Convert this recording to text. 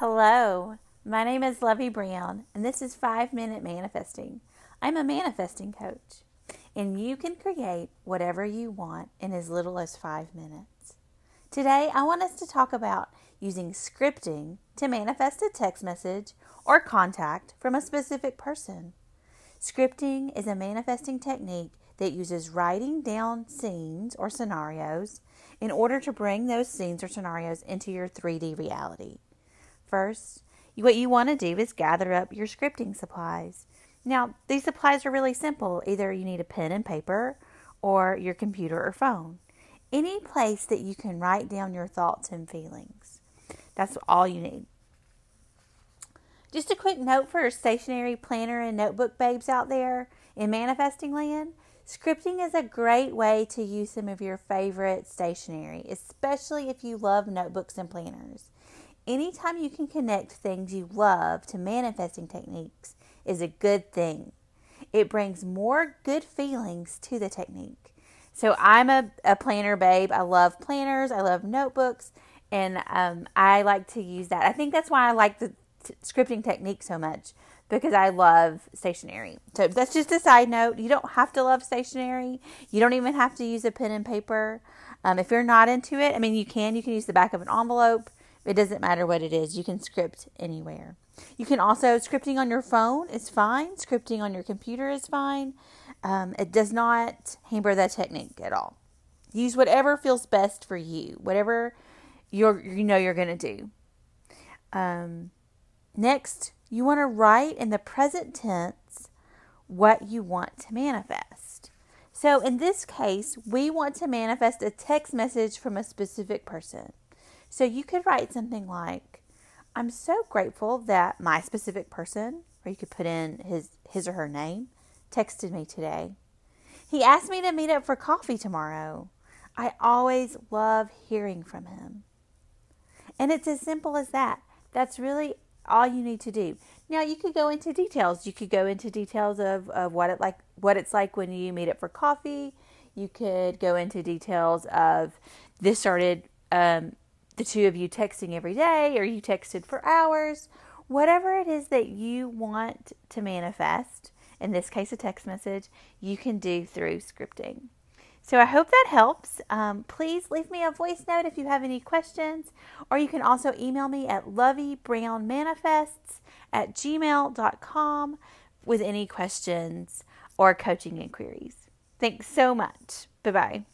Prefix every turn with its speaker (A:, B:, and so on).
A: Hello, my name is Lovey Brown, and this is 5 Minute Manifesting. I'm a manifesting coach, and you can create whatever you want in as little as 5 minutes. Today, I want us to talk about using scripting to manifest a text message or contact from a specific person. Scripting is a manifesting technique that uses writing down scenes or scenarios in order to bring those scenes or scenarios into your 3D reality. First, what you want to do is gather up your scripting supplies. Now, these supplies are really simple. Either you need a pen and paper or your computer or phone. Any place that you can write down your thoughts and feelings. That's all you need. Just a quick note for stationery planner and notebook babes out there in manifesting land. Scripting is a great way to use some of your favorite stationery, especially if you love notebooks and planners. Anytime you can connect things you love to manifesting techniques is a good thing. It brings more good feelings to the technique. So I'm a, a planner babe. I love planners, I love notebooks, and um, I like to use that. I think that's why I like the t- scripting technique so much because I love stationery. So that's just a side note. You don't have to love stationery. You don't even have to use a pen and paper. Um, if you're not into it, I mean, you can. You can use the back of an envelope. It doesn't matter what it is. You can script anywhere. You can also, scripting on your phone is fine. Scripting on your computer is fine. Um, it does not hamper that technique at all. Use whatever feels best for you, whatever you're, you know you're going to do. Um, next, you want to write in the present tense what you want to manifest. So in this case, we want to manifest a text message from a specific person. So you could write something like, I'm so grateful that my specific person, or you could put in his, his or her name, texted me today. He asked me to meet up for coffee tomorrow. I always love hearing from him. And it's as simple as that. That's really all you need to do. Now you could go into details. You could go into details of, of what it like what it's like when you meet up for coffee. You could go into details of this started um, the two of you texting every day or you texted for hours, whatever it is that you want to manifest, in this case, a text message, you can do through scripting. So I hope that helps. Um, please leave me a voice note if you have any questions, or you can also email me at loveybrownmanifests at gmail.com with any questions or coaching inquiries. Thanks so much. Bye bye.